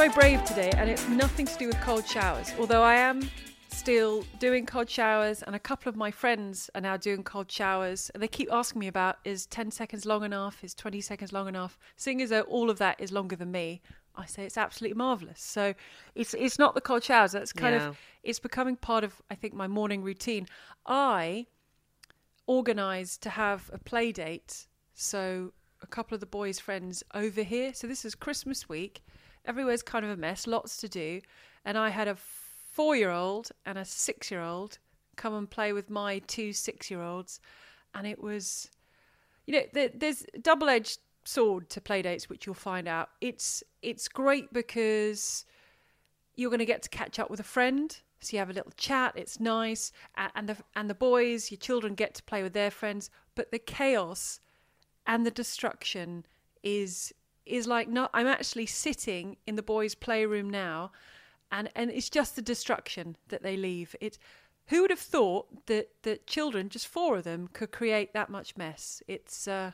very brave today, and it's nothing to do with cold showers. Although I am still doing cold showers, and a couple of my friends are now doing cold showers, and they keep asking me about is 10 seconds long enough? Is 20 seconds long enough? Seeing as though all of that is longer than me, I say it's absolutely marvelous. So it's it's not the cold showers. That's kind Yeah. of it's becoming part of I think my morning routine. I organised to have a play date. So a couple of the boys' friends over here. So this is Christmas week. Everywhere's kind of a mess, lots to do. And I had a four year old and a six year old come and play with my two six year olds. And it was, you know, there, there's double edged sword to play dates, which you'll find out. It's it's great because you're going to get to catch up with a friend so you have a little chat it's nice and the and the boys your children get to play with their friends but the chaos and the destruction is is like not i'm actually sitting in the boys playroom now and and it's just the destruction that they leave it who would have thought that that children just four of them could create that much mess it's uh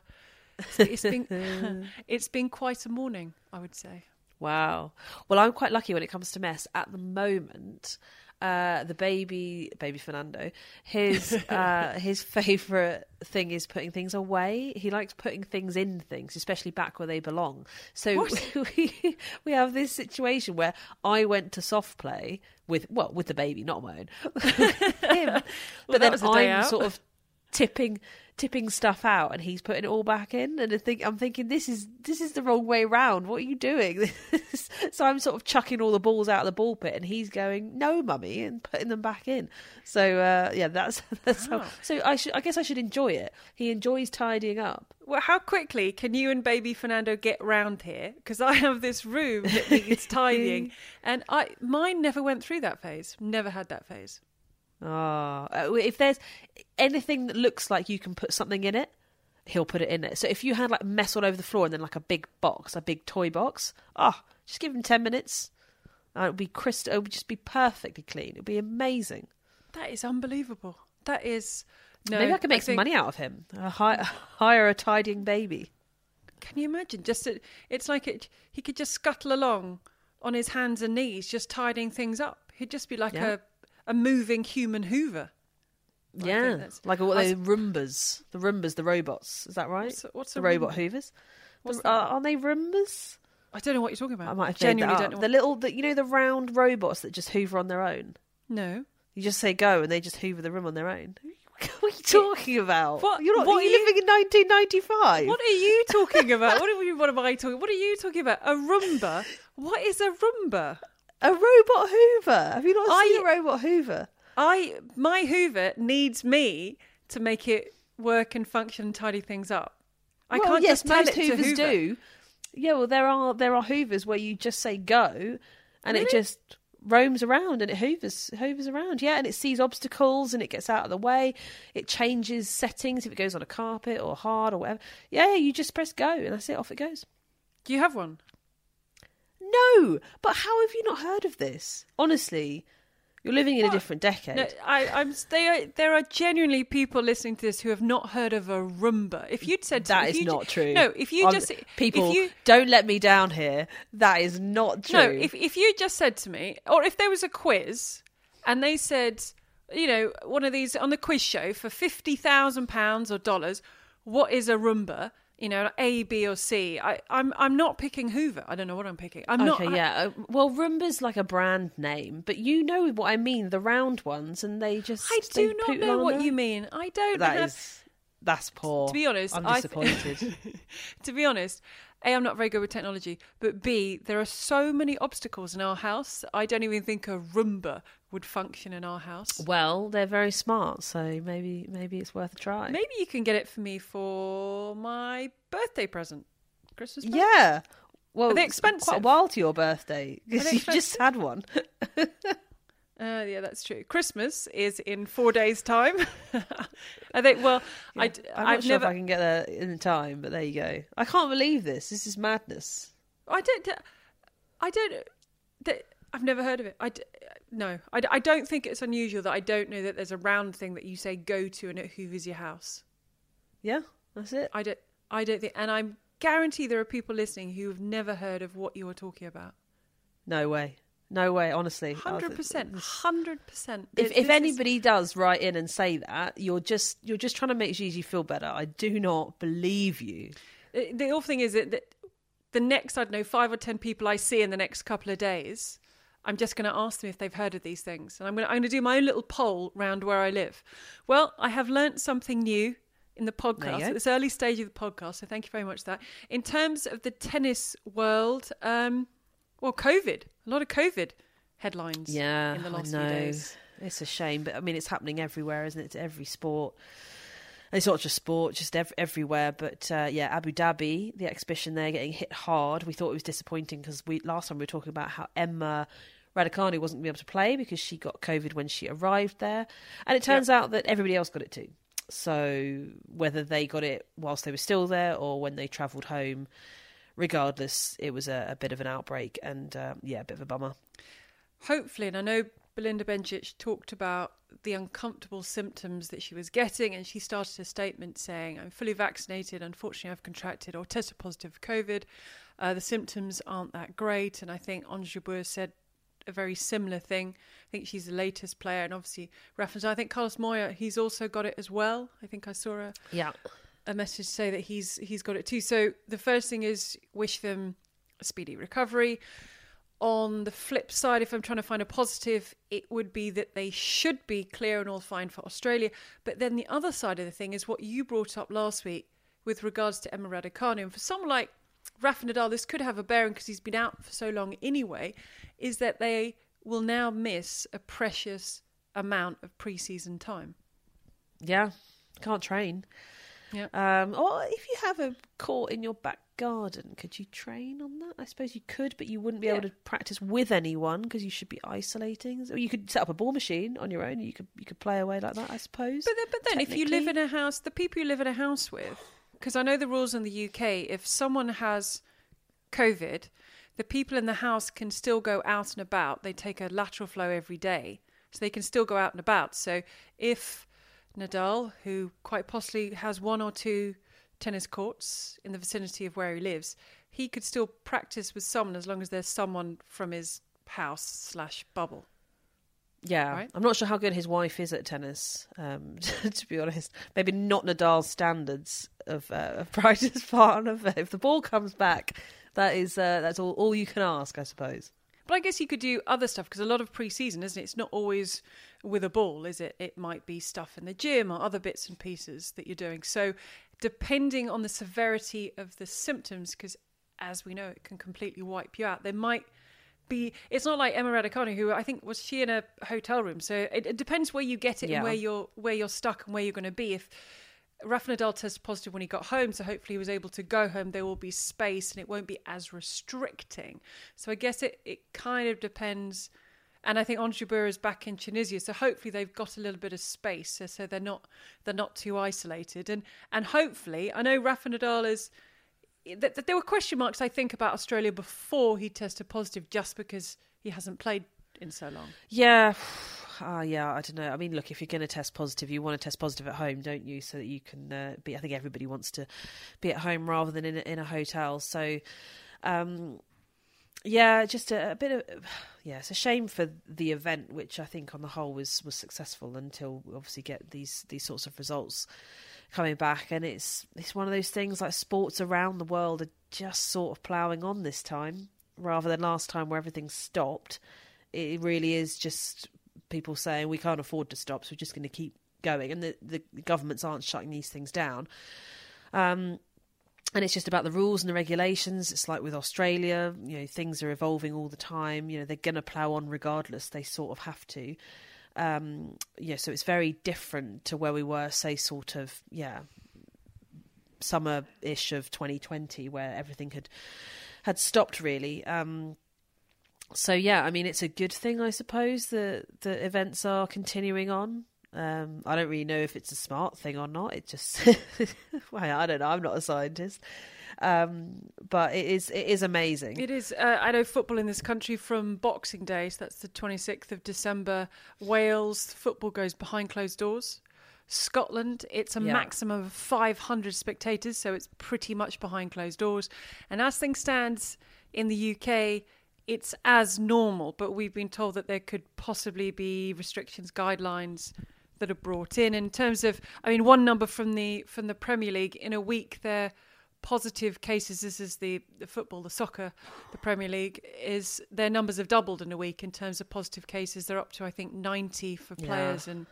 it's been it's been quite a morning i would say Wow. Well, I'm quite lucky when it comes to mess. At the moment, uh, the baby, baby Fernando, his uh, his favourite thing is putting things away. He likes putting things in things, especially back where they belong. So we we have this situation where I went to soft play with well with the baby, not my own, him, but that then was a day I'm out. sort of tipping tipping stuff out and he's putting it all back in. And I think I'm thinking this is this is the wrong way round. What are you doing? So I'm sort of chucking all the balls out of the ball pit and he's going no mummy and putting them back in. So uh, yeah that's that's how, so I should I guess I should enjoy it. He enjoys tidying up. Well, how quickly can you and baby Fernando get round here? Because I have this room that needs tidying, and I mine never went through that phase. Never had that phase. Ah, uh, if there's anything that looks like you can put something in it, he'll put it in it. So if you had like mess all over the floor and then like a big box, a big toy box, ah, just give him ten minutes. Uh, it would be crystal. It would just be perfectly clean. It would be amazing. That is unbelievable. That is no. Maybe I can make some think- money out of him. Uh, hi- hire a tidying baby. Can you imagine? Just it, it's like it. He could just scuttle along on his hands and knees, just tidying things up. He'd just be like Yeah. a a moving human Hoover. I yeah, like what the Roombas, the Roombas, the robots. Is that right? What's a- what's a the robot Roomba? Hoovers? The- that? are, they Roombas? I don't know what you're talking about. I might have genuinely don't know. The little, the, you know, the round robots that just hoover on their own. no. You just say go, and they just hoover the room on their own. What are you talking about? What- You're not. what are you you- living in 1995? What are you talking about? what, are we, what am I talking? What are you talking about? A Roomba? What is a Roomba? A robot Hoover? Have you not I- seen a robot Hoover? I my Hoover needs me to make it work and function and tidy things up. I well, can't yes, just tell most it to Hoovers Hoover. do. Yeah, well, there are there are Hoovers where you just say go, and it just roams around and it hoovers hoovers around. Yeah, and it sees obstacles and it gets out of the way. It changes settings if it goes on a carpet or hard or whatever. Yeah, you just press go, and that's it. Off it goes. Do you have one? No, but how have you not heard of this? Honestly, you're living in a different decade. No, I, I'm. They are, there are genuinely people listening to this who have not heard of a Roomba. If you'd said to That is you not true. No, if you just people if you, don't let me down here. That is not true. No, if if you just said to me, or if there was a quiz, and they said, you know, one of these on the quiz show for fifty thousand pounds or dollars, what is a Roomba? You know, A, B, or C. I, I'm I'm not picking Hoover. I don't know what I'm picking. I'm not. okay, I- yeah. Uh, well, Roomba's like a brand name, but you know what I mean. The round ones, and they just. I do not know what there. you mean. I don't That have. is that's poor. To be honest, I'm disappointed. to be honest, A, I'm not very good with technology, but B, there are so many obstacles in our house. I don't even think a Roomba would function in our house. well, they're very smart, so maybe maybe it's worth a try. Maybe you can get it for me for my birthday present, Christmas. Present. Yeah. Well, Are they it's Quite a while to your birthday because you just had one. Uh, yeah, that's true. Christmas is in four days' time. I think. Well, I, I'm not I've sure never. if I can get there in time, but there you go. I can't believe this. This is madness. I don't. I don't. I've never heard of it. I no. I don't think it's unusual that I don't know that there's a round thing that you say go to and it hoovers your house. Yeah, that's it. I don't. I don't think. And I guarantee there are people listening who have never heard of what you are talking about. No way. No way, honestly. Hundred percent, hundred percent. If if anybody does write in and say that, you're just you're just trying to make Gigi feel better. I do not believe you. The awful thing is that, the next I don't know five or ten people I see in the next couple of days, I'm just going to ask them if they've heard of these things, and I'm going to I'm going to do my own little poll round where I live. Well, I have learnt something new in the podcast at this early stage of the podcast. So thank you very much for that. In terms of the tennis world, um, well, COVID, a lot of COVID headlines. Yeah, in the last I know. few days. It's a shame, but I mean, it's happening everywhere, isn't it? To every sport. And It's not just sport, just ev- everywhere. But uh, yeah, Abu Dhabi, the exhibition there getting hit hard. We thought it was disappointing because we last time we were talking about how Emma Raducanu wasn't going to be able to play because she got COVID when she arrived there, and it turns out that everybody else got it too. So whether they got it whilst they were still there or when they travelled home, regardless, it was a, a bit of an outbreak and uh, yeah, a bit of a bummer. hopefully, and I know Belinda Bencic talked about the uncomfortable symptoms that she was getting, and she started a statement saying, I'm fully vaccinated. Unfortunately, I've contracted or tested positive for COVID. Uh, the symptoms aren't that great. And I think Ons Jabeur said a very similar thing. I think she's the latest player, and obviously, reference. I think Carlos Moya, he's also got it as well. I think I saw a, Yeah, a message to say that he's he's got it too. So the first thing is wish them a speedy recovery. On the flip side, if I'm trying to find a positive, it would be that they should be clear and all fine for Australia. But then the other side of the thing is what you brought up last week with regards to Emma Raducanu. And for someone like Rafa Nadal, this could have a bearing because he's been out for so long anyway, is that they will now miss a precious amount of pre-season time. yeah, can't train. Yeah. Um, or if you have a court in your back garden, could you train on that? I suppose you could, but you wouldn't be able to practice with anyone because you should be isolating. Or you could set up a ball machine on your own. You could you could play away like that, I suppose. But then, but then if you live in a house, the people you live in a house with, because I know the rules in the UK, if someone has COVID, the people in the house can still go out and about. They take a lateral flow every day, so they can still go out and about. So if Nadal, who quite possibly has one or two tennis courts in the vicinity of where he lives, he could still practice with someone as long as there's someone from his house slash bubble. Yeah, Right? I'm not sure how good his wife is at tennis. Um, to be honest, maybe not Nadal's standards of, uh, of practice partner. But if the ball comes back, that is uh, that's all all you can ask, I suppose. But I guess you could do other stuff because a lot of pre-season, isn't it? It's not always with a ball, is it? It might be stuff in the gym or other bits and pieces that you're doing. So, depending on the severity of the symptoms, because as we know, it can completely wipe you out. There might be. It's not like Emma Raducanu, who I think was she in a hotel room. So it, it depends where you get it Yeah. and where you're where you're stuck and where you're going to be. If Rafa Nadal tested positive when he got home, so hopefully he was able to go home. There will be space and it won't be as restricting. So I guess it, it kind of depends. And I think Ons Jabeur is back in Tunisia, so hopefully they've got a little bit of space, so, they're not they're not too isolated. And and hopefully, I know Rafa Nadal is. Th- th- there were question marks, I think, about Australia before he tested positive, just because he hasn't played in so long. Yeah. Ah, yeah, I don't know. I mean, look, if you're going to test positive, you want to test positive at home, don't you? So that you can uh, be. I think everybody wants to be at home rather than in a, in a hotel. So, um, yeah, just a, a bit of yeah. It's a shame for the event, which I think on the whole was was successful until we obviously get these these sorts of results coming back. And it's it's one of those things like sports around the world are just sort of ploughing on this time rather than last time where everything stopped. It really is just people saying we can't afford to stop, so we're just going to keep going, and the, the governments aren't shutting these things down. Um, and it's just about the rules and the regulations. It's like with Australia, you know, things are evolving all the time. You know, they're going to plough on regardless. They sort of have to. Um, yeah, so it's very different to where we were, say, sort of, yeah, summer ish of 2020, where everything had had stopped really. Um, so yeah, I mean, it's a good thing, I suppose. The the events are continuing on. Um, I don't really know if it's a smart thing or not. It just, well, I don't know. I'm not a scientist, um, but it is it is amazing. It is. Uh, I know football in this country from Boxing Day, so that's the 26th of December. Wales, football goes behind closed doors. Scotland, it's a Yeah. maximum of 500 spectators, so it's pretty much behind closed doors. And as things stand in the UK, it's as normal, but we've been told that there could possibly be restrictions, guidelines that are brought in in terms of. I mean, one number from the from the Premier League in a week their positive cases this is the, the football the soccer the premier league is their numbers have doubled in a week in terms of positive cases they're up to i think 90 for players yeah. and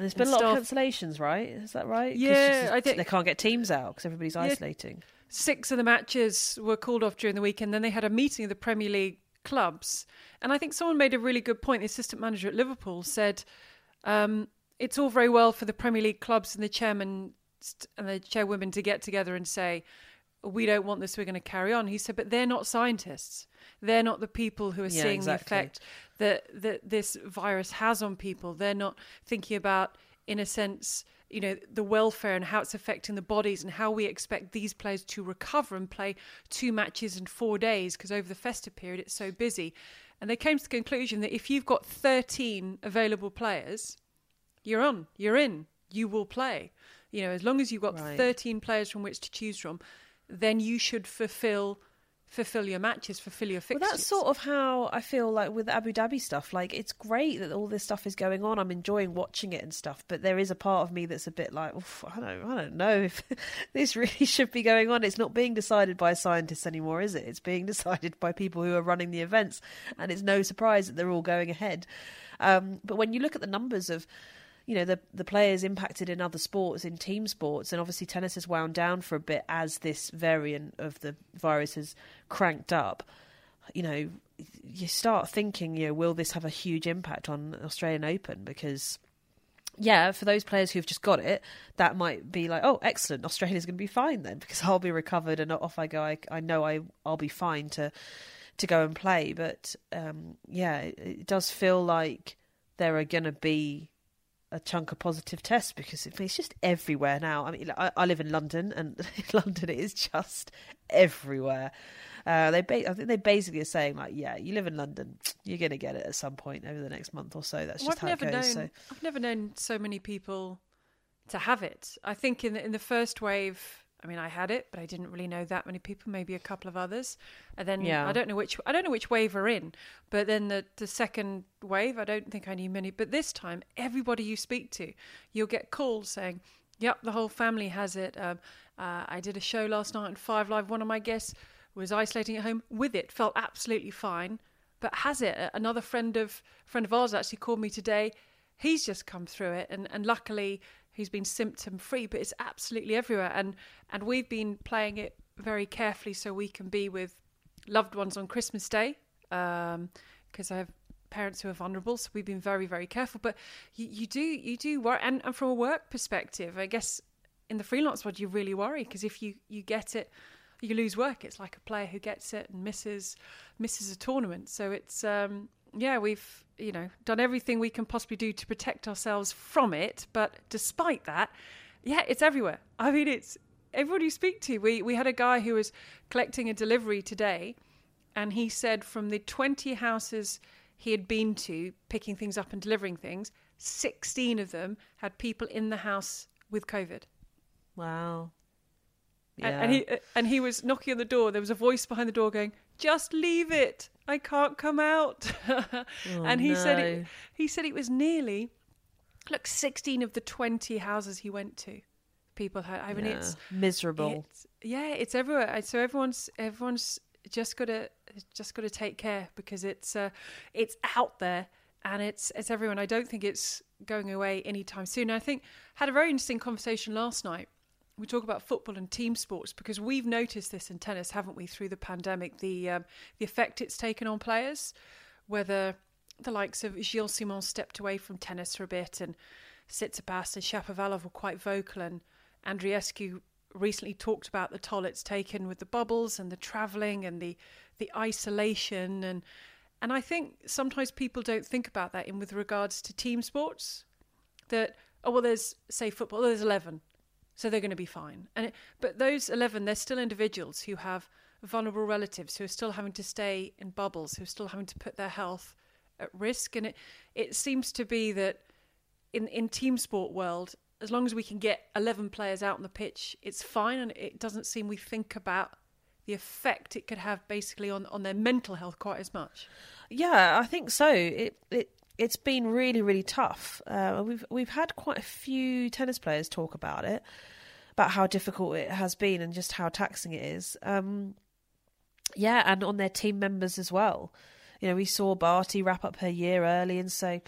and there's been a lot of cancellations, right? Is that right? Yeah, just, I think they can't get teams out because everybody's yeah, isolating. Six of the matches were called off during the week, and then they had a meeting of the Premier League clubs. And I think someone made a really good point. The assistant manager at Liverpool said, um, "It's all very well for the Premier League clubs and the chairman and the chairwomen to get together and say." we don't want this, we're going to carry on. He said, but they're not scientists. They're not the people who are yeah, seeing exactly. the effect that, that this virus has on people. They're not thinking about, in a sense, you know, the welfare and how it's affecting the bodies and how we expect these players to recover and play two matches in four days because over the festive period it's so busy. And they came to the conclusion that if you've got 13 available players, you're on, you're in, you will play. You know, as long as you've got right. 13 players from which to choose from, then you should fulfill fulfill your matches, fulfill your fixtures. Well, that's sort of how I feel like with Abu Dhabi stuff. Like, it's great that all this stuff is going on. I'm enjoying watching it and stuff, but there is a part of me that's a bit like, I don't, I don't know if this really should be going on. It's not being decided by scientists anymore, is it? It's being decided by people who are running the events, and it's no surprise that they're all going ahead. Um, but when you look at the numbers of you know the the players impacted in other sports in team sports and obviously tennis has wound down for a bit as this variant of the virus has cranked up you know you start thinking you know will this have a huge impact on Australian Open because yeah, for those players who've just got it, that might be like, oh, excellent, Australia's going to be fine then because I'll be recovered and off I go. I, I know I I'll be fine to to go and play. But um, yeah, it, it does feel like there are going to be a chunk of positive tests because it's just everywhere now. I mean, I, I live in London, and in London it is just everywhere. Uh, they, ba- I think they basically are saying like, yeah, you live in London, you're going to get it at some point over the next month or so. That's just well, how it goes. Known, so. I've never known so many people to have it. I think in the, in the first wave, I mean, I had it, but I didn't really know that many people. Maybe a couple of others, and then yeah. I don't know which I don't know which wave we're in. But then the the second wave, I don't think I knew many. But this time, everybody you speak to, you'll get calls saying, "Yep, the whole family has it." Um, uh, I did a show last night on Five Live. One of my guests was isolating at home with it, felt absolutely fine, but has it. Another friend of friend of ours actually called me today. He's just come through it, and and luckily who's been symptom free, but it's absolutely everywhere. And and we've been playing it very carefully so we can be with loved ones on Christmas Day because um, I have parents who are vulnerable. So we've been very very careful. But you, you do you do worry, and, and from a work perspective, I guess in the freelance world you really worry because if you you get it you lose work it's like a player who gets it and misses misses a tournament so it's um yeah, we've you know done everything we can possibly do to protect ourselves from it. But despite that, yeah, it's everywhere. I mean, it's everyone you speak to. We we had a guy who was collecting a delivery today, and he said from the twenty houses he had been to picking things up and delivering things, sixteen of them had people in the house with COVID. Wow. Yeah. And, and he and he was knocking on the door. There was a voice behind the door going, "Just leave it. I can't come out." oh, and he no. said it, he said it was nearly look 16 of the 20 houses he went to. People had I mean yeah. it's miserable. It's, yeah, it's everywhere. So everyone's everyone's just got to just got to take care because it's uh, it's out there and it's it's everyone. I don't think it's going away anytime soon. I think had a very interesting conversation last night we talk about football and team sports because we've noticed this in tennis, haven't we, through the pandemic, the um, the effect it's taken on players, whether the likes of Gilles Simon stepped away from tennis for a bit and Tsitsipas and Shapovalov were quite vocal and Andreescu recently talked about the toll it's taken with the bubbles and the travelling and the the isolation and and I think sometimes people don't think about that in with regards to team sports that oh well there's say football there's 11 so they're going to be fine. And it, but those 11, they're still individuals who have vulnerable relatives who are still having to stay in bubbles, who are still having to put their health at risk. And it it seems to be that in in team sport world, as long as we can get 11 players out on the pitch, it's fine. And it doesn't seem we think about the effect it could have basically on, on their mental health quite as much. Yeah, I think so. It it it's been really really tough. Uh, we've we've had quite a few tennis players talk about it, about how difficult it has been and just how taxing it is. Um, yeah, and on their team members as well. You know, we saw Barty wrap up her year early and say,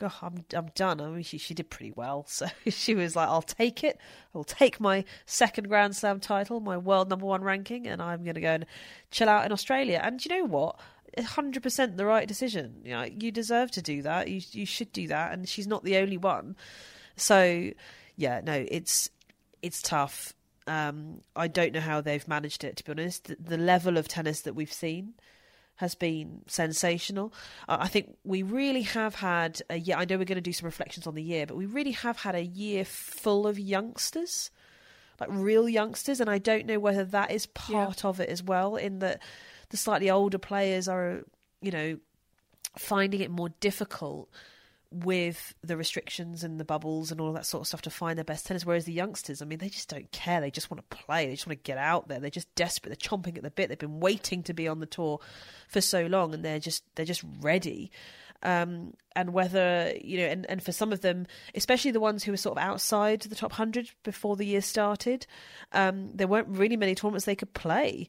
God, I'm, I'm done. I mean, she, she did pretty well. So she was like, I'll take it. I'll take my second Grand Slam title, my world number one ranking, and I'm going to go and chill out in Australia. And you know what? 100% the right decision. You know, you deserve to do that. You you should do that and she's not the only one. So, yeah, no, it's it's tough. Um, I don't know how they've managed it to be honest. The, the level of tennis that we've seen has been sensational. Uh, I think we really have had a year. I know we're going to do some reflections on the year, but we really have had a year full of youngsters, like real youngsters, and I don't know whether that is part yeah. of it as well. In that the slightly older players are, you know, finding it more difficult with the restrictions and the bubbles and all that sort of stuff to find their best tennis. Whereas the youngsters, I mean, they just don't care. They just want to play. They just want to get out there. They're just desperate. They're chomping at the bit. They've been waiting to be on the tour for so long, and they're just they're just ready um, and whether you know, and, and for some of them, especially the ones who were sort of outside the top hundred before the year started, um, there weren't really many tournaments they could play.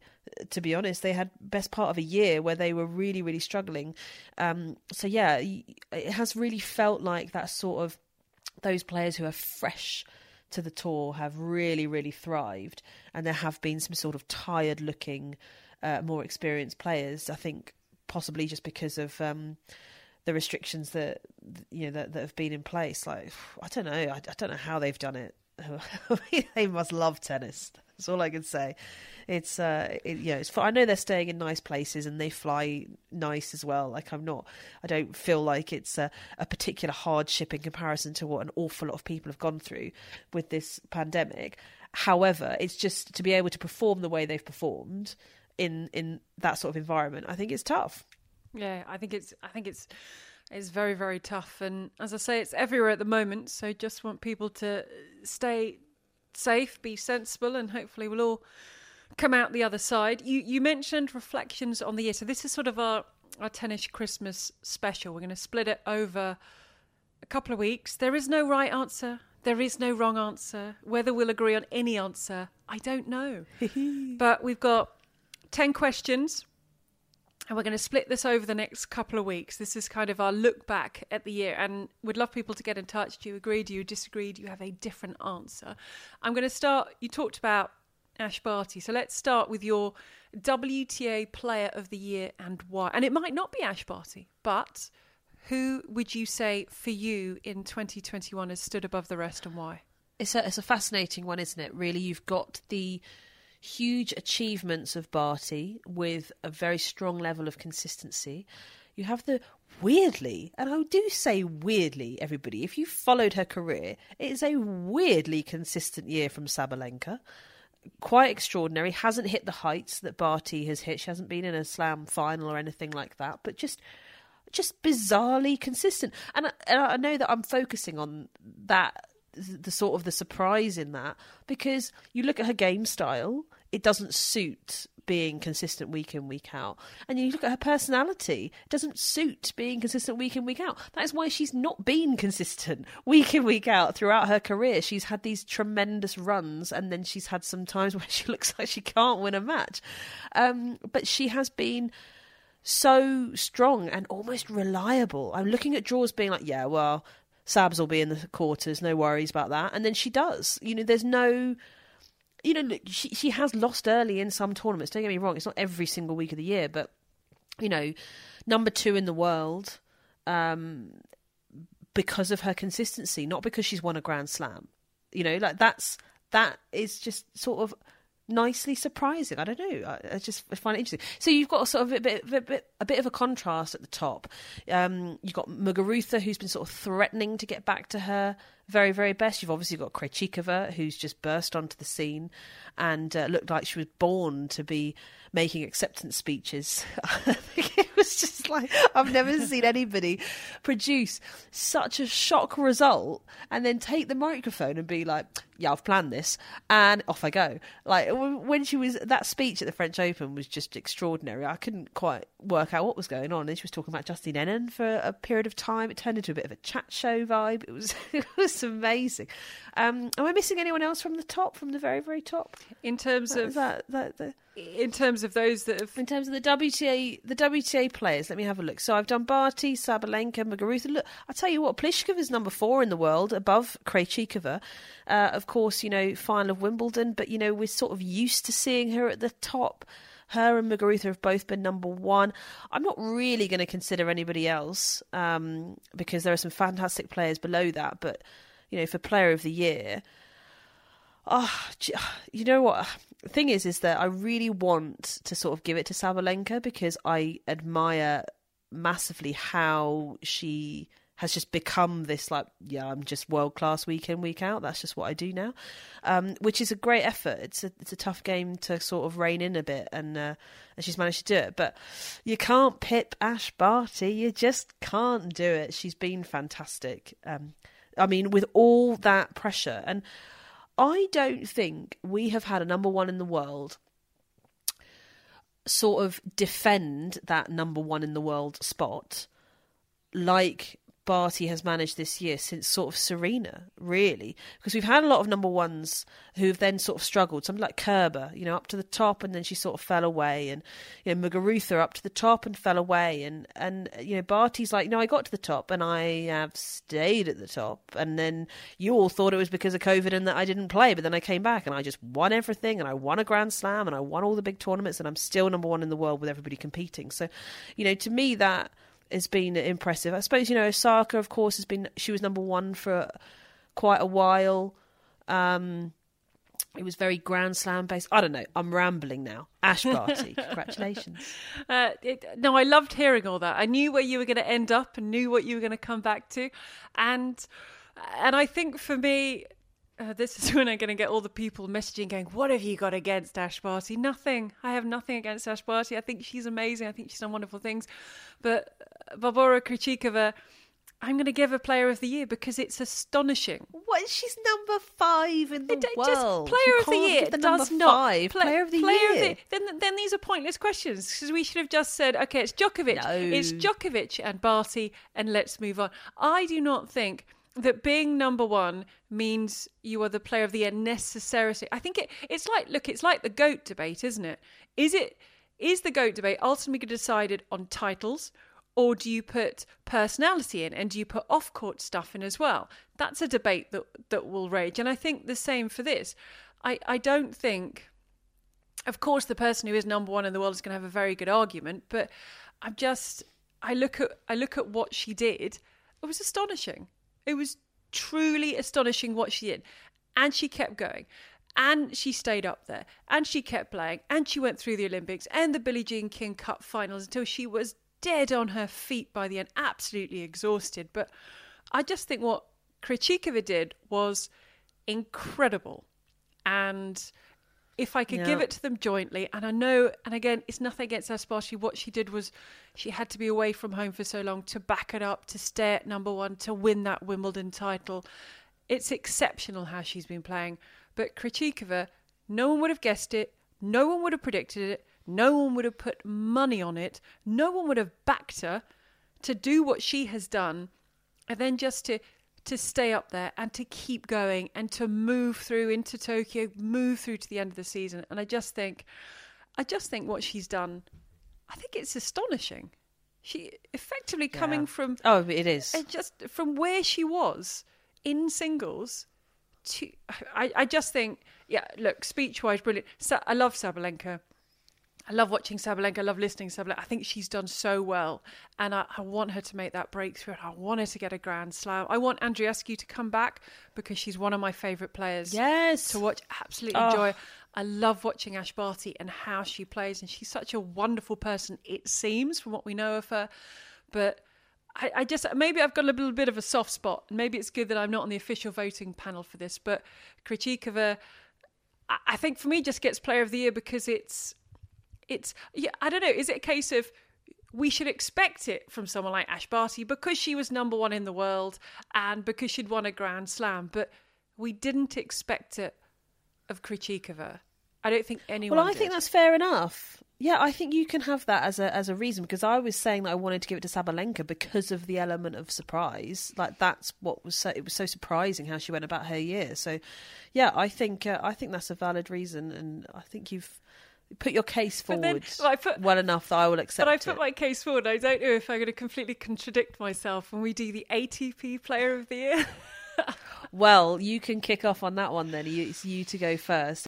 To be honest, they had best part of a year where they were really, really struggling. Um, so yeah, it has really felt like that sort of those players who are fresh to the tour have really, really thrived, and there have been some sort of tired-looking, uh, more experienced players. I think possibly just because of um, the restrictions that you know that, that have been in place. Like I don't know, I, I don't know how they've done it. they must love tennis. That's all I can say. It's uh, it, you know, it's. I know they're staying in nice places and they fly nice as well. Like I'm not. I don't feel like it's a, a particular hardship in comparison to what an awful lot of people have gone through with this pandemic. However, it's just to be able to perform the way they've performed in in that sort of environment. I think it's tough. Yeah, I think it's I think it's it's very very tough, and as I say, it's everywhere at the moment. So just want people to stay safe, be sensible, and hopefully we'll all come out the other side. You you mentioned reflections on the year, so this is sort of our our tennis Christmas special. We're going to split it over a couple of weeks. There is no right answer. There is no wrong answer. Whether we'll agree on any answer, I don't know. but we've got 10 questions and we're going to split this over the next couple of weeks. This is kind of our look back at the year, and we'd love people to get in touch. Do you agree? Do you disagree? Do you have a different answer? I'm going to start. You talked about Ash Barty, so let's start with your WTA Player of the Year and why. And it might not be Ash Barty, but who would you say for you in 2021 has stood above the rest and why? It's a, it's a fascinating one, isn't it? Really, you've got the huge achievements of Barty with a very strong level of consistency. You have the weirdly, and I do say weirdly, everybody, if you followed her career, it is a weirdly consistent year from Sabalenka. Quite extraordinary. Hasn't hit the heights that Barty has hit. She hasn't been in a slam final or anything like that, but just just bizarrely consistent. And I, and I know that I'm focusing on that the sort of the surprise in that because you look at her game style, it doesn't suit being consistent week in week out. And you look at her personality it doesn't suit being consistent week in week out. That is why she's not been consistent week in week out throughout her career. She's had these tremendous runs and then she's had some times where she looks like she can't win a match. Um, but she has been so strong and almost reliable. I'm looking at draws being like yeah well Sabs will be in the quarters, no worries about that. And then she does. You know, there's no. You know, look, she she has lost early in some tournaments. Don't get me wrong; it's not every single week of the year, but you know, number two in the world, um, because of her consistency, not because she's won a Grand Slam. You know, like that's that is just sort of nicely surprising. I don't know. I, I just find it interesting. So you've got sort of a bit, a bit, a bit of a contrast at the top. Um, you've got Muguruza, who's been sort of threatening to get back to her very, very best. You've obviously got Krejcikova, who's just burst onto the scene and uh, looked like she was born to be making acceptance speeches. It was just like I've never seen anybody produce such a shock result and then take the microphone and be like, "Yeah, I've planned this," and off I go. Like when she was that speech at the French Open was just extraordinary. I couldn't quite work out what was going on. And she was talking about Justine Henin for a period of time. It turned into a bit of a chat show vibe. It was it was amazing. Um, am I missing anyone else from the top, from the very very top? In terms That- of that, that, the, in terms of those that have in terms of the WTA, the WTA players, let me have a look. So I've done Barty, Sabalenka, Muguruza. Look, I tell you what, Pliskova is number four in the world, above Krejcikova. Uh, of course, you know, final of Wimbledon, but you know, we're sort of used to seeing her at the top. Her and Muguruza have both been number one. I'm not really going to consider anybody else um, because there are some fantastic players below that. But you know, for Player of the Year, Oh, you know what? The thing is, is that I really want to sort of give it to Sabalenka because I admire massively how she has just become this like, yeah, I'm just world class week in week out. That's just what I do now, um, which is a great effort. It's a it's a tough game to sort of rein in a bit, and uh, and she's managed to do it. But you can't pip Ash Barty. You just can't do it. She's been fantastic. Um, I mean, with all that pressure and. I don't think we have had a number one in the world sort of defend that number one in the world spot like Barty has managed this year since sort of Serena, really. Because we've had a lot of number ones who've then sort of struggled. Something like Kerber, you know, up to the top and then she sort of fell away. And, you know, Muguruza up to the top and fell away. And, and you know, Barty's like, no, I got to the top and I have stayed at the top. And then you all thought it was because of COVID and that I didn't play. But then I came back and I just won everything and I won a Grand Slam and I won all the big tournaments and I'm still number one in the world with everybody competing. So, you know, to me, that has been impressive. I suppose you know Osaka, of course, has been she was number one for quite a while. Um, it was very Grand Slam based. I don't know. I'm rambling now. Ash Barty, congratulations. Uh, it, no, I loved hearing all that. I knew where you were going to end up and knew what you were going to come back to, and and I think for me, uh, this is when I'm going to get all the people messaging going, "What have you got against Ash Barty?" Nothing. I have nothing against Ash Barty. I think she's amazing. I think she's done wonderful things, but uh, Barbara Krejcikova, I'm going to give her Player of the Year because it's astonishing. What? She's number five in the It- world. Just player You of the year the does not five. Pla- player of the player year. then then these are pointless questions because we should have just said, okay, it's Djokovic, No. it's Djokovic and Barty, and let's move on. I do not think that being number one means you are the player of the year necessarily. I think it, it's like look, it's like the goat debate, isn't it? Is it is the goat debate ultimately decided on titles? Or do you put personality in and do you put off court stuff in as well? That's a debate that that will rage. And I think the same for this. I, I don't think of course the person who is number one in the world is going to have a very good argument, but I'm just I look at I look at what she did. It was astonishing. It was truly astonishing what she did. And she kept going. And she stayed up there. And she kept playing. And she went through the Olympics and the Billie Jean King Cup finals until she was dead on her feet by the end, absolutely exhausted. But I just think what Krejcikova did was incredible. And if I could Yeah. give it to them jointly, and I know, and again, it's nothing against Ash Barty. What she did was she had to be away from home for so long to back it up, to stay at number one, to win that Wimbledon title. It's exceptional how she's been playing. But Krejcikova, no one would have guessed it. No one would have predicted it. No one would have put money on it. No one would have backed her to do what she has done, and then just to to stay up there and to keep going and to move through into Tokyo, move through to the end of the season. And I just think, I just think what she's done, I think it's astonishing. She effectively coming Yeah. from Oh, it is. just from where she was in singles to I, I just think yeah look speech wise brilliant Sa- I love Sabalenka I love watching Sabalenka I love listening to Sabalenka I think she's done so well and I, I want her to make that breakthrough I want her to get a grand slam I want Andreescu to come back because she's one of my favourite players Yes. to watch absolutely Oh. enjoy I love watching Ash Barty and how she plays and she's such a wonderful person it seems from what we know of her but I, I just maybe I've got a little bit of a soft spot. Maybe it's good that I'm not on the official voting panel for this. But Krejcikova, I, I think for me, just gets Player of the Year because it's it's yeah. I don't know. Is it a case of we should expect it from someone like Ash Barty because she was number one in the world and because she'd won a Grand Slam, but we didn't expect it of Krejcikova. I don't think anyone. Well, I did. think that's fair enough. Yeah, I think you can have that as a as a reason because I was saying that I wanted to give it to Sabalenka because of the element of surprise. Like that's what was so it was so surprising how she went about her year. So, yeah, I think uh, I think that's a valid reason, and I think you've put your case forward then, well, put- well enough that I will accept But I it. put my case forward. I don't know if I'm going to completely contradict myself when we do the ATP Player of the Year. Well, you can kick off on that one then. It's you to go first.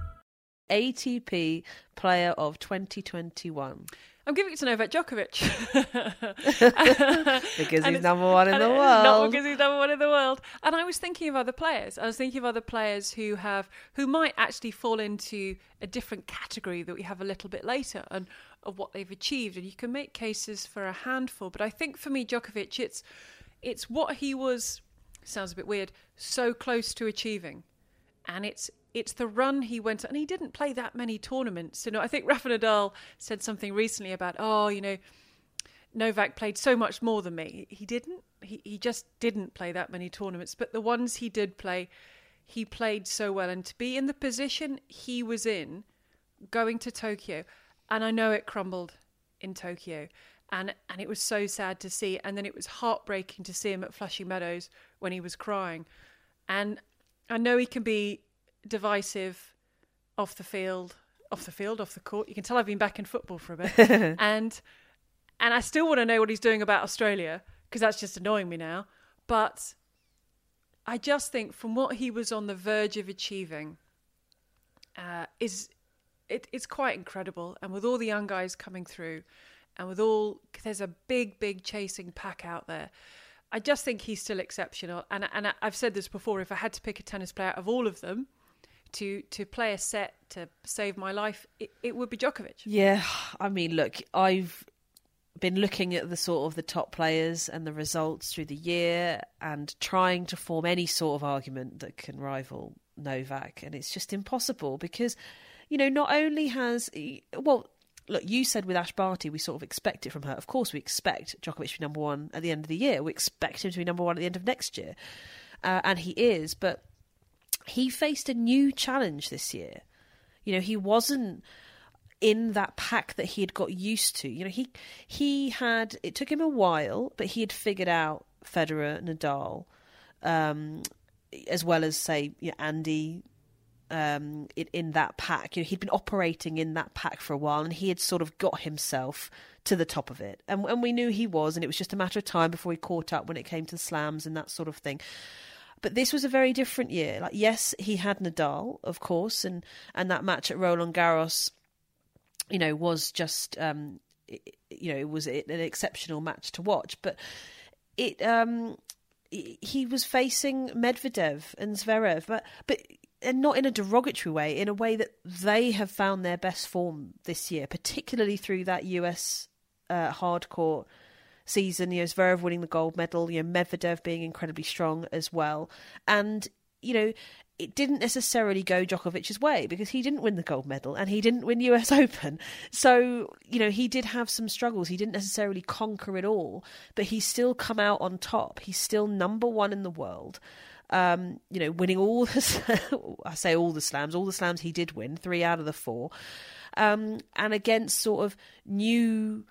ATP Player of 2021 I'm giving it to Novak Djokovic. because And he's number one in the it- Not world. because he's number one in the world. And I was thinking of other players. I was thinking of other players who have who might actually fall into a different category that we have a little bit later and of what they've achieved. And you can make cases for a handful. But I think for me, Djokovic, it's it's what he was sounds a bit weird, so close to achieving. And it's it's the run he went and he didn't play that many tournaments. You know, I think Rafa Nadal said something recently about, oh, you know, Novak played so much more than me. He didn't. He he just didn't play that many tournaments. But the ones he did play, he played so well. And to be in the position he was in, going to Tokyo, and I know it crumbled in Tokyo, and and it was so sad to see. And then it was heartbreaking to see him at Flushing Meadows when he was crying. And I know he can be divisive off the field, off the field, off the court. You can tell I've been back in football for a bit, and and I still want to know what he's doing about Australia because that's just annoying me now. But I just think from what he was on the verge of achieving uh, is it, it's quite incredible. And with all the young guys coming through, and with all there's a big, big chasing pack out there. I just think he's still exceptional. And and I've said this before. If I had to pick a tennis player out of all of them to to play a set to save my life, it, it would be Djokovic. Yeah, I mean, look, I've been looking at the sort of the top players and the results through the year and trying to form any sort of argument that can rival Novak, and it's just impossible because, you know, not only has well. Look, you said with Ash Barty, we sort of expect it from her. Of course, we expect Djokovic to be number one at the end of the year. We expect him to be number one at the end of next year. Uh, and he is, but he faced a new challenge this year. You know, he wasn't in that pack that he had got used to. You know, he he had it took him a while, but he had figured out Federer, Nadal, um, as well as say you know, Andy. Um, in, in that pack, you know, he'd been operating in that pack for a while, and he had sort of got himself to the top of it, and, and we knew he was, and it was just a matter of time before he caught up when it came to slams and that sort of thing. But this was a very different year. Like, yes, he had Nadal, of course, and and that match at Roland Garros you know, was just, um, it, you know, it was an exceptional match to watch. But it, um, he was facing Medvedev and Zverev, but but and not in a derogatory way, in a way that they have found their best form this year, particularly through that US uh, hard court season. You know, Zverev winning the gold medal, you know, Medvedev being incredibly strong as well, and you know, it didn't necessarily go Djokovic's way because he didn't win the gold medal and he didn't win US Open. So, you know, he did have some struggles. He didn't necessarily conquer it all, but he's still come out on top. He's still number one in the world. Um, you know, winning all the, I say all the slams, all the slams he did win, three out of the four. Um, and against sort of new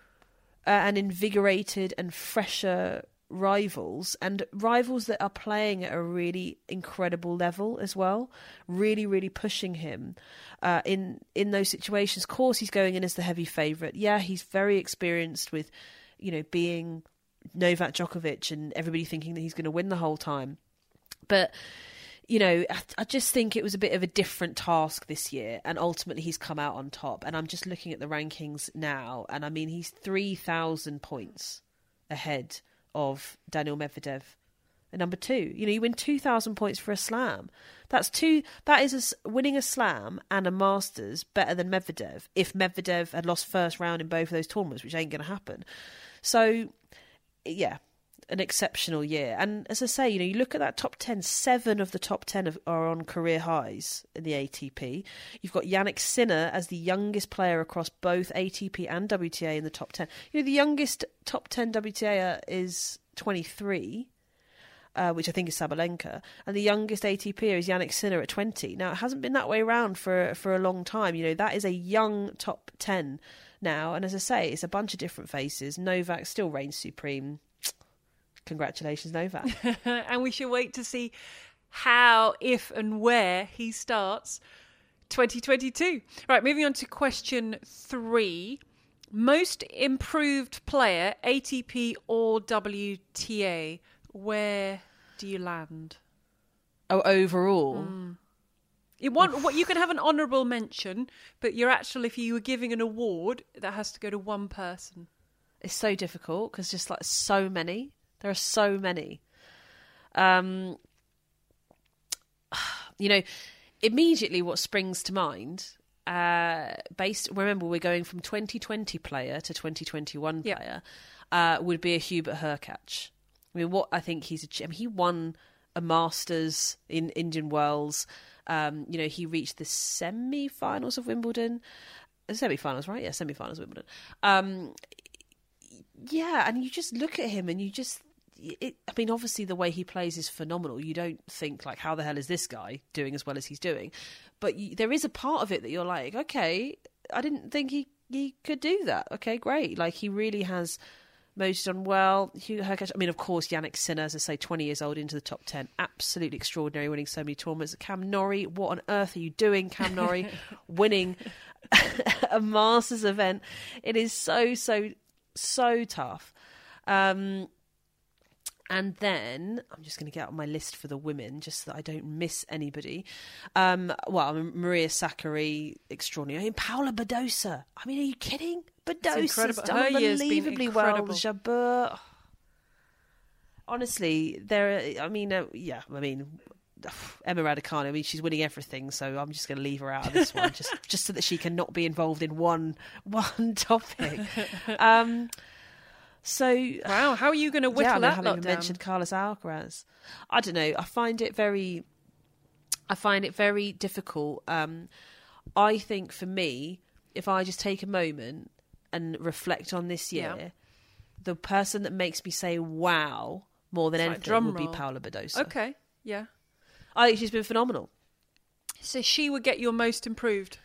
uh, and invigorated and fresher rivals and rivals that are playing at a really incredible level as well really really pushing him uh, in in those situations of course he's going in as the heavy favorite yeah he's very experienced with you know being Novak Djokovic and everybody thinking that he's going to win the whole time. But you know, I, I just think it was a bit of a different task this year, and ultimately he's come out on top. And I'm just looking at the rankings now, and I mean he's three thousand points ahead of Daniel Medvedev at number two. You know, you win two thousand points for a slam. That's two. That is a winning a slam and a Masters better than Medvedev. If Medvedev had lost first round in both of those tournaments, which ain't going to happen. So, yeah, an exceptional year. And as I say, you know, you look at that top 10, seven of the top 10 of, are on career highs in the ATP. You've got Jannik Sinner as the youngest player across both ATP and WTA in the top 10. You know, the youngest top 10 WTA is 23. Uh, which I think is Sabalenka, and the youngest ATP is Jannik Sinner at 20. Now, it hasn't been that way around for for a long time. You know, that is a young top 10 now, and as I say, it's a bunch of different faces. Novak still reigns supreme. Congratulations, Novak. and we should wait to see how, if, and where he starts 2022. Right, moving on to question three. Most improved player, ATP or WTA? Where do you land? oh, overall, mm. You want what you can have an honourable mention, but you're actually if you were giving an award, that has to go to one person. it's so difficult because just like so many, there are so many. Um, you know, immediately what springs to mind. Uh, based, remember we're going from 2020 player to 2021 Yeah. player. Uh, would be a Hubert Hurkacz. I mean, what I think he's achieved. I mean, he won a Masters in Indian Wells. Um, you know, he reached the semi-finals of Wimbledon. Uh, Semi-finals, right? Yeah, semi-finals of Wimbledon. Um, yeah, and you just look at him and you just. It, I mean, obviously, the way he plays is phenomenal. You don't think like, how the hell is this guy doing as well as he's doing? But you, there is a part of it that you're like, okay, I didn't think he he could do that. Okay, great. Like he really has most done well. Hugh I mean, of course, Jannik Sinner, as I say, 20 years old into the top 10. Absolutely extraordinary, winning so many tournaments. Cam Norrie, what on earth are you doing, Cam Norrie? winning a Masters event. It is so, so, so tough. Um, and then I'm just going to get out my list for the women, just so that I don't miss anybody. Um, well, Maria Sakkari, extraordinary. I mean, Paula Badosa. I mean, are you kidding? Badosa's done Her year's been unbelievably well. Jabeur. Honestly, there. I mean, uh, yeah. I mean, Emma Raducanu. I mean, she's winning everything, so I'm just going to leave her out of this one, just just so that she can not be involved in one one topic. Um, so Wow, how are you going to whittle yeah, I, mean, that down? mentioned Carlos Alcaraz. I don't know. I find it very, I find it very difficult. Um, I think for me, if I just take a moment and reflect on this year, Yeah. the person that makes me say "wow" more than It's anything drum would be. Paula Badosa. Okay, yeah. I think she's been phenomenal. So she would get your most improved.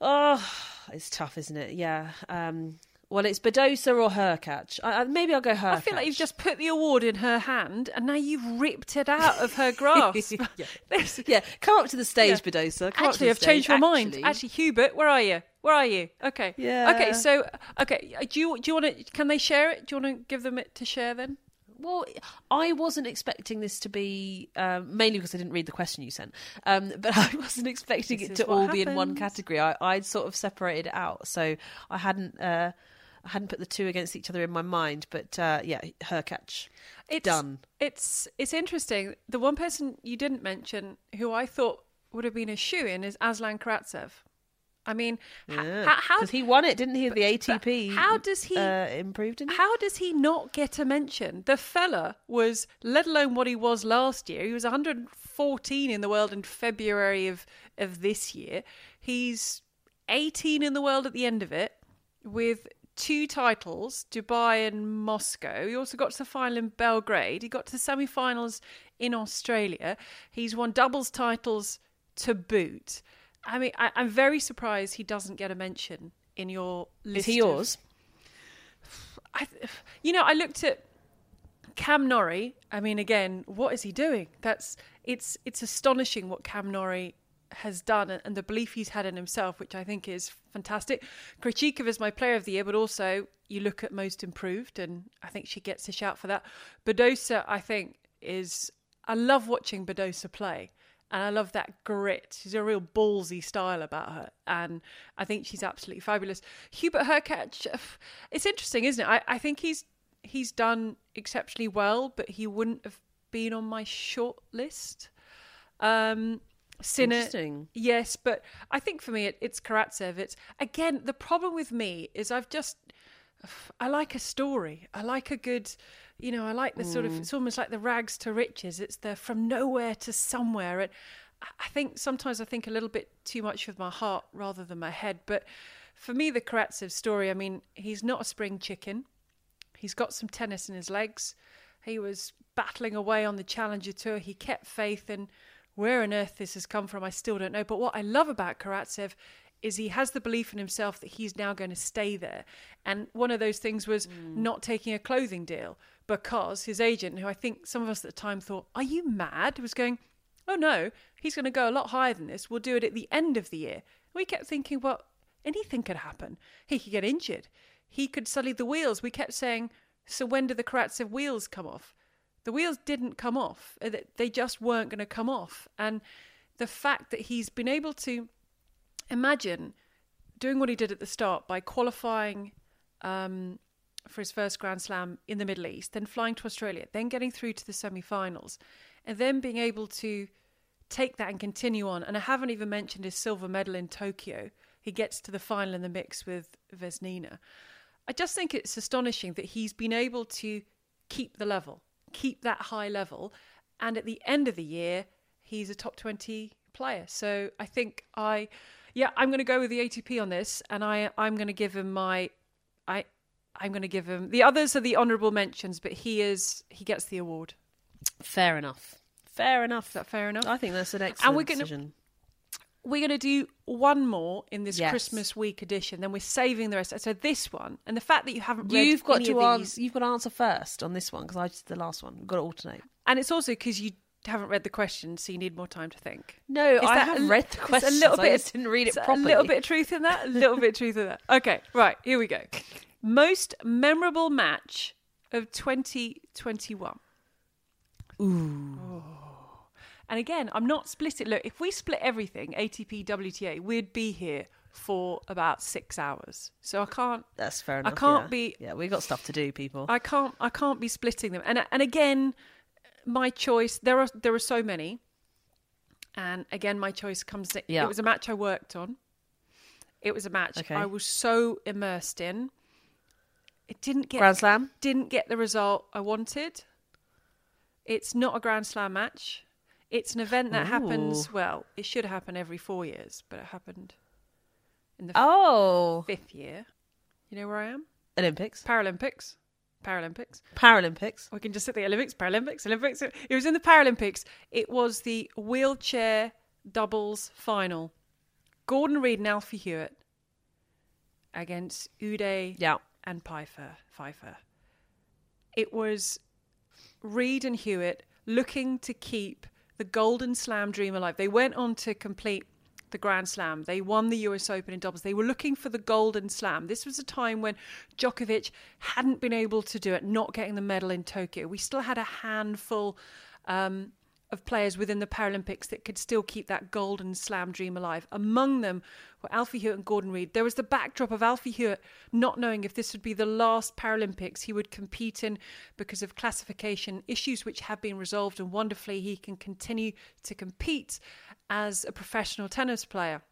Oh, it's tough, isn't it? Yeah. Um, well, it's Badosa or Hurkacz. I, I, maybe I'll go Hurkacz. I feel like you've just put the award in her hand and now you've ripped it out of her grasp. There's- yeah. Come up to the stage, Yeah. Badosa. Come up to Actually, I've changed stage. my mind. Actually- Actually, Hubert, where are you? Where are you? Okay. Yeah. Okay. So, okay. uh, Do you do you want to? Can they share it? Do you want to give them it to share then? Well, I wasn't expecting this to be um, mainly because I didn't read the question you sent, um, but I wasn't expecting This it to all be in one category. I, I'd sort of separated it out, so I hadn't uh, I hadn't put the two against each other in my mind. But uh, yeah, Hurkacz It's done. It's it's interesting. The one person you didn't mention, who I thought would have been a shoe in, is Aslan Karatsev. I mean, Yeah, how, how because he won it, didn't he? The ATP. how does he- uh, improved? How does he not get a mention? The fella was, let alone what he was last year, he was 114 in the world in February of, of this year. He's 18 in the world at the end of it with two titles, Dubai and Moscow. He also got to the final in Belgrade. He got to the semi finals in Australia. He's won doubles titles to boot. I mean, I, I'm very surprised he doesn't get a mention in your list. Is he of- yours? I, you know, I looked at Cam Norrie. I mean, again, what is he doing? That's it's it's astonishing what Cam Norrie has done and the belief he's had in himself, which I think is fantastic. Krejcikov is my player of the year, but also you look at most improved, and I think she gets a shout for that. Badosa, I think, is. I love watching Badosa play. And I love that grit. She's a real ballsy style about her. And I think she's absolutely fabulous. Hubert Hurkacz, it's interesting, isn't it? I, I think he's he's done exceptionally well, but he wouldn't have been on my short list. Um, Sinner, Interesting. yes, but I think for me it, it's Karatsev. It's again the problem with me is I've just I like a story. I like a good, you know, I like the sort of mm. it's almost like the rags to riches. It's the from nowhere to somewhere. And I- think sometimes I think a little bit too much with my heart rather than my head. But for me, the Karatsev story, I mean, he's not a spring chicken. He's got some tennis in his legs. He was battling away on the Challenger Tour. He kept faith, and where on earth this has come from, I still don't know. But what I love about Karatsev is he has the belief in himself that he's now going to stay there. And one of those things was mm. not taking a clothing deal because his agent, who I think some of us at the time thought, Are you mad? was going, Oh no, he's going to go a lot higher than this. We'll do it at the end of the year. We kept thinking, Well, anything could happen. He could get injured. He could sully the wheels. We kept saying, So when do the Karatsev wheels come off? The wheels didn't come off. Uh, They just weren't going to come off. And the fact that he's been able to imagine doing what he did at the start by qualifying um, for his first Grand Slam in the Middle East, then flying to Australia, then getting through to the semi-finals, and then being able to take that and continue on. And I haven't even mentioned his silver medal in Tokyo. He gets to the final in the mix with Vesnina. I just think it's astonishing that he's been able to keep the level, keep that high level, and at the end of the year, he's a top 20 player. So I think I, yeah, I'm going to go with the ATP on this, and I, I'm going to give him my, I, I'm going to give him. The others are the honourable mentions, but he is, he gets the award. Fair enough. Fair enough. Is that fair enough? I think that's an excellent we're gonna- decision. We're going to do one more in this Yes. Christmas week edition. Then we're saving the rest. So this one, and the fact that you haven't read You've got to answer. You've got to answer first on this one because I just did the last one. We've got to alternate. and it's also because you haven't read the questions, so you need more time to think. No, I have a- read the there's questions. A little bit I just didn't read it properly. A little bit of truth in that. A little bit of truth in that. Okay, right here we go. Most memorable match of 2021. Ooh. Oh. And again, I'm not split it. Look, if we split everything, ATP, WTA, we'd be here for about six hours. So I can't That's fair enough. I can't yeah. be- Yeah, we've got stuff to do, people. I can't I can't be splitting them. And and again, my choice there are there are so many. And again, my choice comes. Yeah. It was a match I worked on. It was a match Okay. I was so immersed in. It didn't get Grand Slam. didn't get the result I wanted. It's not a Grand Slam match. It's an event that happens. Well, it should happen every four years, but it happened in the Oh, fifth year. You know where I am? Olympics, Paralympics. Paralympics. Paralympics. We can just say the Olympics, Paralympics, Olympics. It was in the Paralympics. It was the wheelchair doubles final. Gordon Reid and Alfie Hewitt against Houdet Yeah. and Peifer. Peifer. It was Reid and Hewitt looking to keep the Golden Slam dream alive. They went on to complete the Grand Slam. They won the US Open in doubles. They were looking for the Golden Slam. This was a time when Djokovic hadn't been able to do it, not getting the medal in Tokyo. We still had a handful um, of players within the Paralympics that could still keep that Golden Slam dream alive. Among them were Alfie Hewitt and Gordon Reid. There was the backdrop of Alfie Hewitt not knowing if this would be the last Paralympics he would compete in because of classification issues which have been resolved, and wonderfully he can continue to compete as a professional tennis player.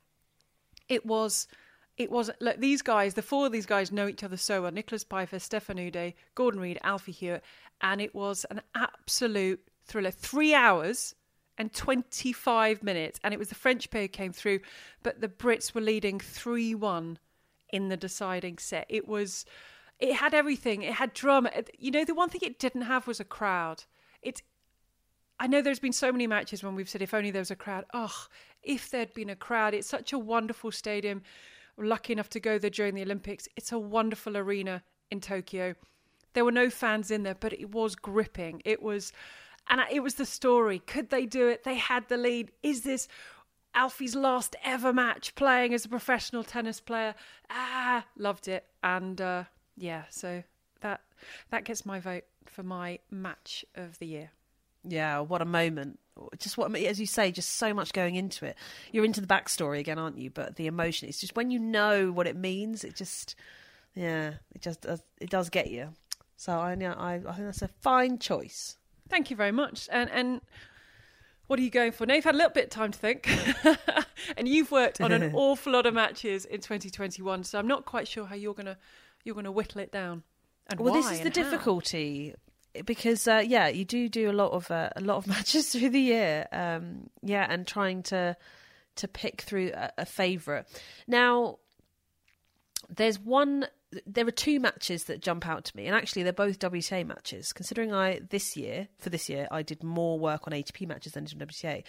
It was. It was look, these guys, the four of these guys know each other so well. Nicolas Peifer, Stéphane Houdet, Gordon Reed, Alfie Hewitt, and it was an absolute thriller. Three hours and 25 minutes. And it was the French pair who came through, but the Brits were leading 3 1 in the deciding set. It was, it had everything. It had drama. You know, the one thing it didn't have was a crowd. It's, I know there's been so many matches when we've said, if only there was a crowd. Oh, if there'd been a crowd. It's such a wonderful stadium. We're lucky enough to go there during the Olympics. It's a wonderful arena in Tokyo. There were no fans in there, but it was gripping. It was, and it was the story. Could they do it? They had the lead. Is this? Alfie's last ever match playing as a professional tennis player. Ah, loved it. And uh, yeah, so that that gets my vote for my match of the year. Yeah, what a moment. Just what, as you say, just so much going into it. You're into the backstory again, aren't you? But the emotion, it's just when you know what it means, it just, yeah, it just does, it does get you. So I, I, I think that's a fine choice. Thank you very much. And and what are you going for? Now you've had a little bit of time to think, and you've worked on an awful lot of matches in 2021. So I'm not quite sure how you're gonna you're gonna whittle it down. And Well, this is the how. difficulty because uh, yeah, you do do a lot of uh, a lot of matches through the year. Um, yeah, and trying to to pick through a, a favorite. Now, there's one. There are two matches that jump out to me, and actually, they're both WTA matches. Considering I this year for this year, I did more work on ATP matches than did WTA.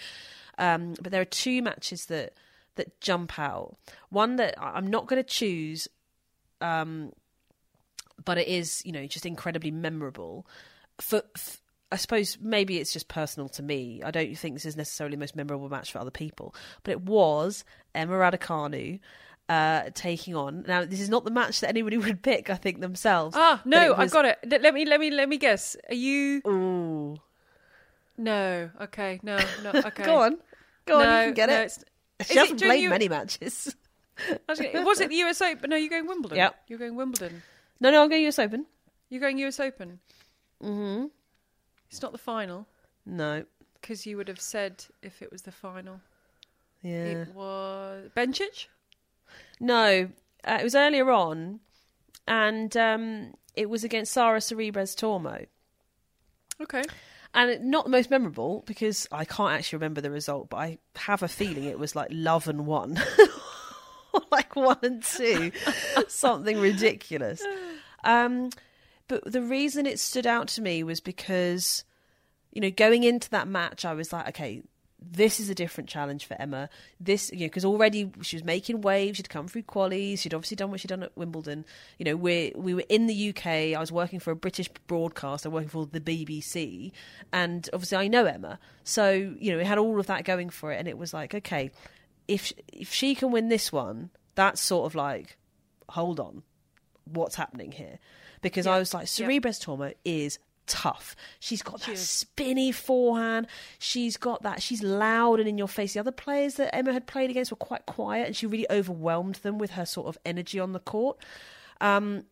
Um, but there are two matches that that jump out. One that I'm not going to choose um, but it is you know just incredibly memorable for, I suppose maybe it's just personal to me i don't think this is necessarily the most memorable match for other people but it was emma raducanu uh, taking on now this is not the match that anybody would pick i think themselves Ah, no, it I've got it. Let- me let me let me guess. Are you? Ooh. No. Okay. No. No. Okay. go on go on you can get no, it it's- she is hasn't during played you- many matches I was was it the US Open? No, you're going Wimbledon. Yep. You're going Wimbledon. no no i'm going us open You're going US Open. mm-hmm It's not the final no because you would have said if it was the final. yeah It was Bencic. No, uh, it was earlier on, and um, it was against Sara Sorribes Tormo. Okay. And not the most memorable because I can't actually remember the result, but I have a feeling it was like love and one. like one and two. Something ridiculous. Um, but the reason it stood out to me was because, you know, going into that match, I was like, okay, this is a different challenge for Emma. This, you know, because already she was making waves. She'd come through qualies. She'd obviously done what she'd done at Wimbledon. You know, we we were in the UK. I was working for a British broadcast. I'm working for the BBC, and obviously I know Emma. So you know, it had all of that going for it, and it was like, okay, if if she can win this one, that's sort of like, hold on, what's happening here? Because I was like, Yeah. Sorribes Tormo is tough. She's got that spinny forehand. She's got that. She's loud and in your face. The other players that Emma had played against were quite quiet, and she really overwhelmed them with her sort of energy on the court. Um,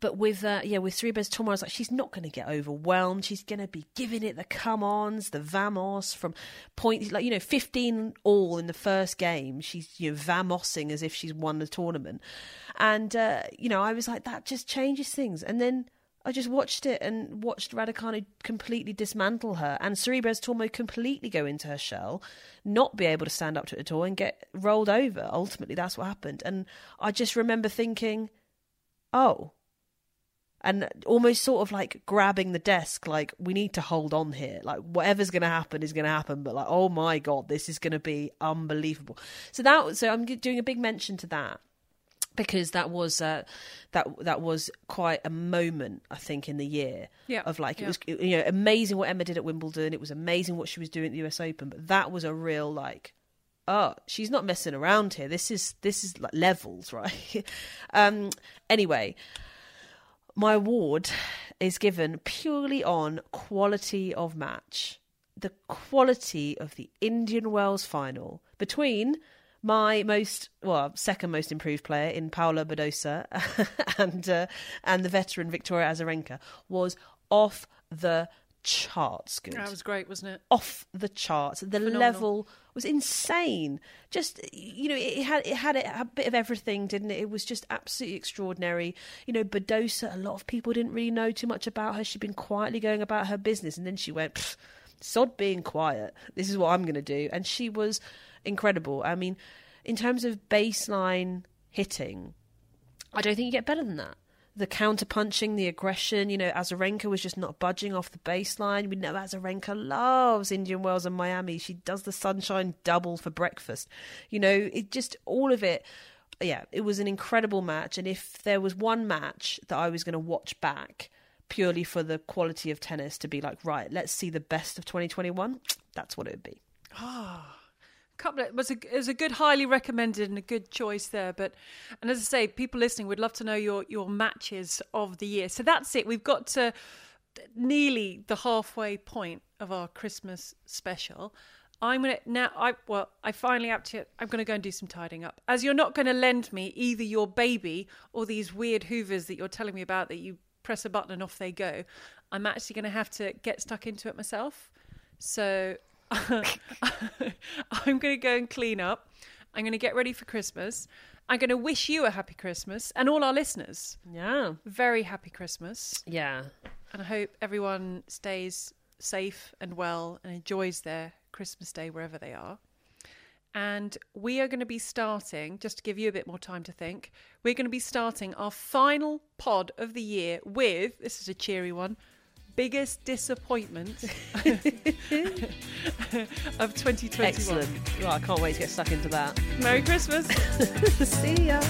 but with uh, yeah, with Sorribes Tormo, I was like, she's not going to get overwhelmed. She's going to be giving it the come-ons, the vamos from point, like you know, fifteen all in the first game. She's you know vamosing as if she's won the tournament, and uh, you know, I was like, that just changes things. And then I just watched it and watched Raducanu completely dismantle her, and Sorribes Tormo completely go into her shell, not be able to stand up to it at all, and get rolled over. Ultimately, that's what happened. And I just remember thinking, oh. And almost sort of like grabbing the desk like we need to hold on here. Like whatever's going to happen is going to happen but like oh my god this is going to be unbelievable. So that so i'm doing a big mention to that because that was uh, that that was quite a moment I think in the year Yeah, of like yeah. it was you know amazing what Emma did at Wimbledon it was amazing what she was doing at the US Open but that was a real like oh she's not messing around here this is this is like levels right um anyway my award is given purely on quality of match. The quality of the Indian Wells final between my most well second most improved player in Paula Badosa and uh, and the veteran Victoria Azarenka was off the charts good That was great, wasn't it? off the charts. The Phenomenal. level was insane. Just you know, it had it had a, bit of everything, didn't it? It was just absolutely extraordinary. You know, Badosa. A lot of people didn't really know too much about her. She'd been quietly going about her business, and then she went. Sod being quiet. This is what I'm going to do. And she was incredible. I mean, in terms of baseline hitting, I don't think you get better than that. The counter punching, the aggression, you know, Azarenka was just not budging off the baseline. We know Azarenka loves Indian Wells and Miami. She does the sunshine double for breakfast. You know, it just all of it. Yeah, it was an incredible match. And if there was one match that I was going to watch back purely for the quality of tennis to be like, right, let's see the best of 2021, that's what it would be. Can't couple of, it was a it was a good, highly recommended and a good choice there. But and as I say, people listening would love to know your your matches of the year. So that's it. We've got to nearly the halfway point of our Christmas special. I'm gonna now. I well, I finally up to. I'm gonna go and do some tidying up. As you're not to lend me either your baby or these weird Hoovers that you're telling me about that you press a button and off they go. I'm actually to have to get stuck into it myself. So I'm going to go and clean up. I'm going to get ready for Christmas. I'm going to wish you a happy Christmas and all our listeners Yeah. very happy Christmas. Yeah. And I hope everyone stays safe and well and enjoys their Christmas day wherever they are. And we are going to be starting, just to give you a bit more time to think, we're going to be starting our final pod of the year with this is a cheery one biggest disappointment of 2021. Excellent. Well, I can't wait to get stuck into that. Merry Christmas. See ya.